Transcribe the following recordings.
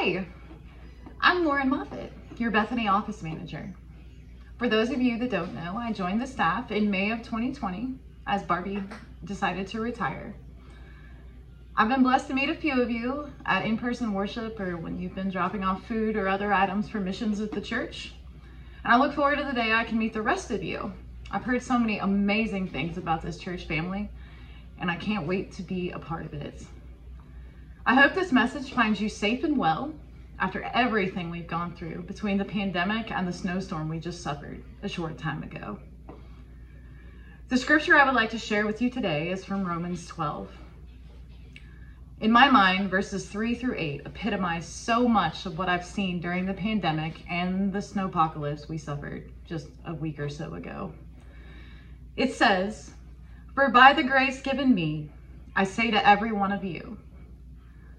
Hi, I'm Lauren Moffett, your Bethany office manager. For those of you that don't know, I joined the staff in May of 2020 as Barbie decided to retire. I've been blessed to meet a few of you at in-person worship or when you've been dropping off food or other items for missions at the church. And I look forward to the day I can meet the rest of you. I've heard so many amazing things about this church family, and I can't wait to be a part of it. I hope this message finds you safe and well after everything we've gone through between the pandemic and the snowstorm we just suffered a short time ago. The scripture I would like to share with you today is from Romans 12. In my mind, verses 3 through 8 epitomize so much of what I've seen during the pandemic and the snowpocalypse we suffered just a week or so ago. It says, For by the grace given me, I say to every one of you,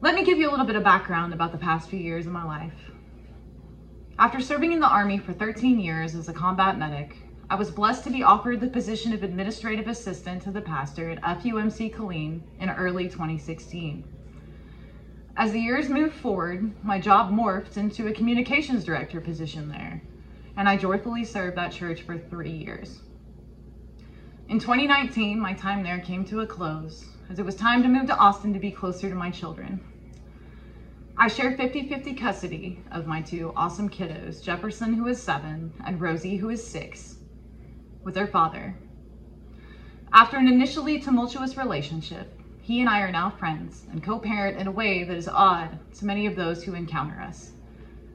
Let me give you a little bit of background about the past few years of my life. After serving in the Army for 13 years as a combat medic, I was blessed to be offered the position of administrative assistant to the pastor at FUMC Killeen in early 2016. As the years moved forward, my job morphed into a communications director position there, and I joyfully served that church for three years. In 2019, my time there came to a close, as it was time to move to Austin to be closer to my children. I share 50-50 custody of my two awesome kiddos, Jefferson, who is seven, and Rosie, who is six, with their father. After an initially tumultuous relationship, he and I are now friends and co-parent in a way that is odd to many of those who encounter us,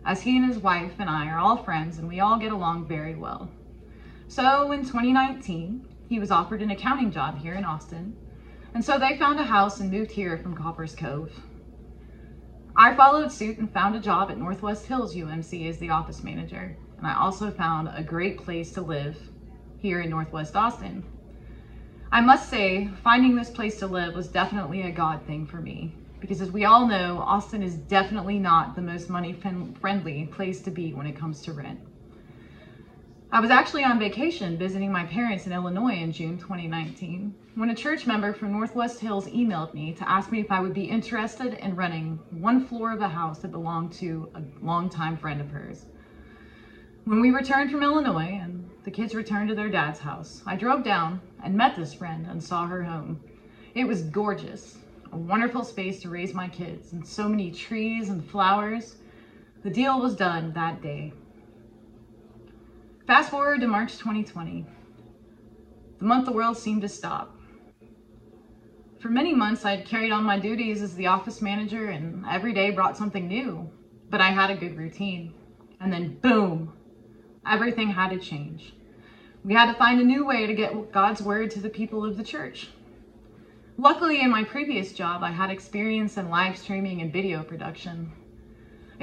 as he and his wife and I are all friends and we all get along very well. So in 2019, he was offered an accounting job here in Austin and so they found a house and moved here from Copperas Cove. I followed suit and found a job at Northwest Hills UMC as the office manager, and I also found a great place to live here in Northwest Austin. I must say, finding this place to live was definitely a God thing for me, because as we all know, Austin is definitely not the most money friendly place to be when it comes to rent. I was actually on vacation visiting my parents in Illinois in June 2019 when a church member from Northwest Hills emailed me to ask me if I would be interested in renting one floor of a house that belonged to a longtime friend of hers. When we returned from Illinois and the kids returned to their dad's house, I drove down and met this friend and saw her home. It was gorgeous, a wonderful space to raise my kids, and so many trees and flowers. The deal was done that day. Fast forward to March 2020. The month the world seemed to stop. For many months, I had carried on my duties as the office manager and every day brought something new, but I had a good routine. And then boom, everything had to change. We had to find a new way to get God's word to the people of the church. Luckily, in my previous job, I had experience in live streaming and video production,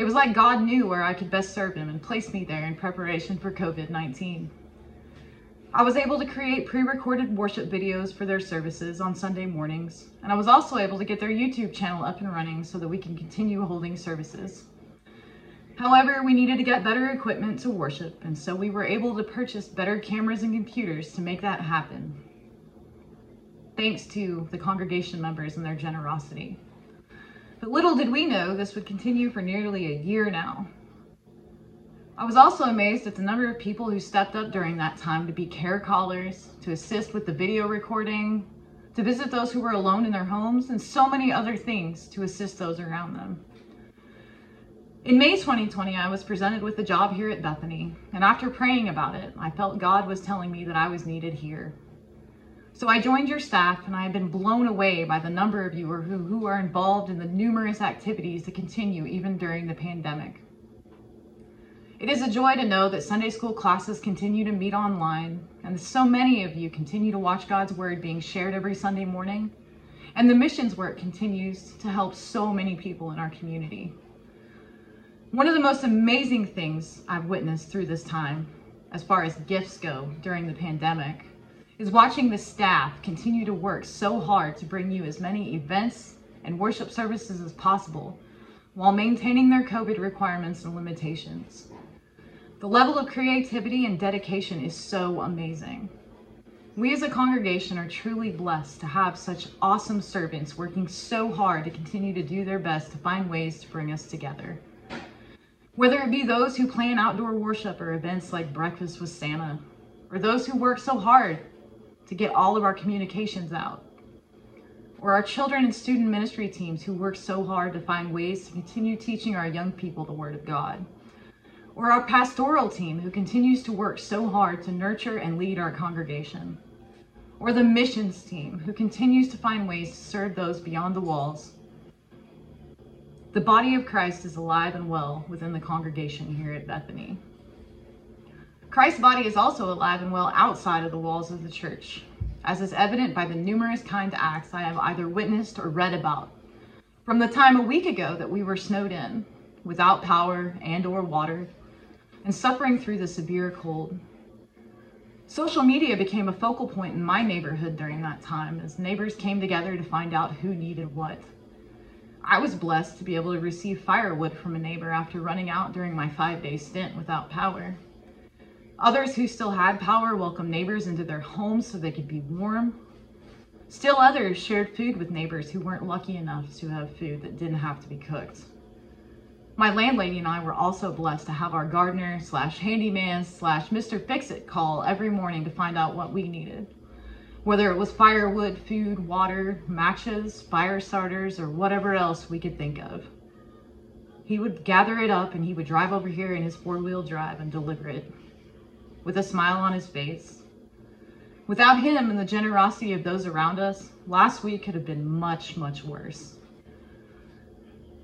it was like God knew where I could best serve him and placed me there in preparation for COVID-19. I was able to create pre-recorded worship videos for their services on Sunday mornings, and I was also able to get their YouTube channel up and running so that we can continue holding services. However, we needed to get better equipment to worship, and so we were able to purchase better cameras and computers to make that happen. Thanks to the congregation members and their generosity. But little did we know this would continue for nearly a year now. I was also amazed at the number of people who stepped up during that time to be care callers, to assist with the video recording, to visit those who were alone in their homes, and so many other things to assist those around them. In May 2020, I was presented with a job here at Bethany, and after praying about it, I felt God was telling me that I was needed here. So I joined your staff, and I have been blown away by the number of you who, who are involved in the numerous activities that continue even during the pandemic. It is a joy to know that Sunday school classes continue to meet online, and so many of you continue to watch God's Word being shared every Sunday morning, and the missions work continues to help so many people in our community. One of the most amazing things I've witnessed through this time, as far as gifts go during the pandemic, is watching the staff continue to work so hard to bring you as many events and worship services as possible while maintaining their COVID requirements and limitations. The level of creativity and dedication is so amazing. We as a congregation are truly blessed to have such awesome servants working so hard to continue to do their best to find ways to bring us together. Whether it be those who plan outdoor worship or events like Breakfast with Santa, or those who work so hard to get all of our communications out, or our children and student ministry teams who work so hard to find ways to continue teaching our young people the Word of God, or our pastoral team who continues to work so hard to nurture and lead our congregation, or the missions team who continues to find ways to serve those beyond the walls. The body of Christ is alive and well within the congregation here at Bethany. Christ's body is also alive and well outside of the walls of the church, as is evident by the numerous kind acts I have either witnessed or read about. From the time a week ago that we were snowed in, without power and or water, and suffering through the severe cold. Social media became a focal point in my neighborhood during that time as neighbors came together to find out who needed what. I was blessed to be able to receive firewood from a neighbor after running out during my five day stint without power. Others who still had power welcomed neighbors into their homes so they could be warm. Still others shared food with neighbors who weren't lucky enough to have food that didn't have to be cooked. My landlady and I were also blessed to have our gardener slash handyman slash Mr. Fix-It call every morning to find out what we needed whether it was firewood, food, water, matches, fire starters, or whatever else we could think of. He would gather it up and he would drive over here in his four wheel drive and deliver it with a smile on his face. Without him and the generosity of those around us, last week could have been much, much worse.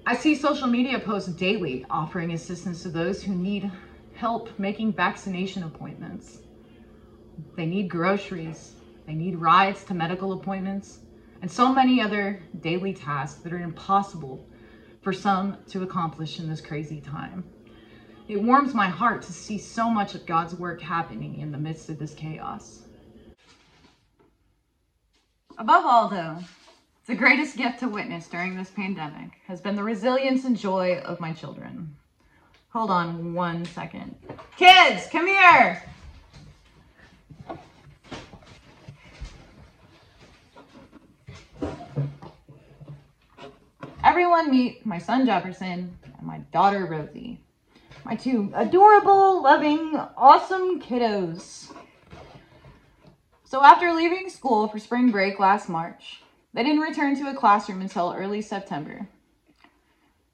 I see social media posts daily offering assistance to those who need help making vaccination appointments. They need groceries, they need rides to medical appointments, and so many other daily tasks that are impossible for some to accomplish in this crazy time. It warms my heart to see so much of God's work happening in the midst of this chaos. Above all, though, the greatest gift to witness during this pandemic has been the resilience and joy of my children. Hold on one second. Kids, come here! Everyone meet my son Jefferson and my daughter Rosie. My two adorable, loving, awesome kiddos. So after leaving school for spring break last March, they didn't return to a classroom until early September.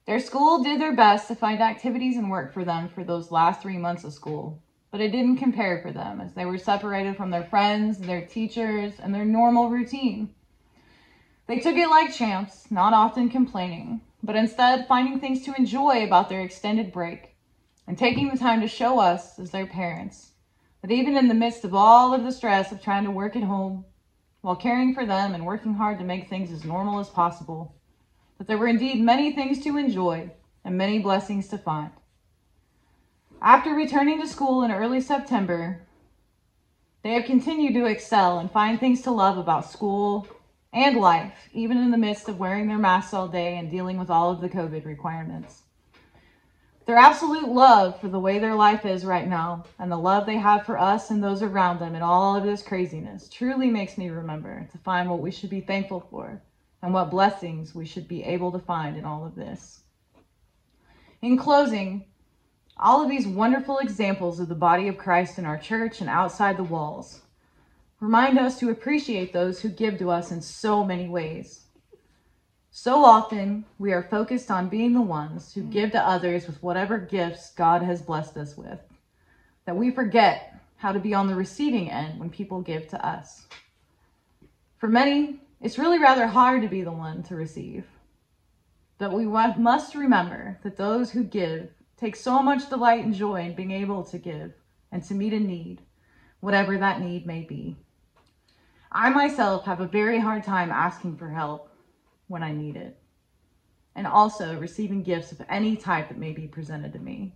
Their school did their best to find activities and work for them for those last three months of school, but it didn't compare for them as they were separated from their friends, their teachers, and their normal routine. They took it like champs, not often complaining, but instead finding things to enjoy about their extended break and taking the time to show us, as their parents, that even in the midst of all of the stress of trying to work at home, while caring for them and working hard to make things as normal as possible, that there were indeed many things to enjoy and many blessings to find. After returning to school in early September, they have continued to excel and find things to love about school, and life, even in the midst of wearing their masks all day and dealing with all of the COVID requirements. Their absolute love for the way their life is right now and the love they have for us and those around them in all of this craziness truly makes me remember to find what we should be thankful for and what blessings we should be able to find in all of this. In closing, all of these wonderful examples of the body of Christ in our church and outside the walls Remind us to appreciate those who give to us in so many ways. So often, we are focused on being the ones who give to others with whatever gifts God has blessed us with, that we forget how to be on the receiving end when people give to us. For many, it's really rather hard to be the one to receive. But we must remember that those who give take so much delight and joy in being able to give and to meet a need, whatever that need may be. I myself have a very hard time asking for help when I need it, and also receiving gifts of any type that may be presented to me.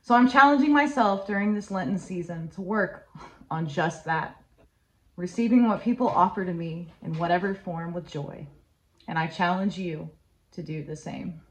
So I'm challenging myself during this Lenten season to work on just that, receiving what people offer to me in whatever form with joy. And I challenge you to do the same.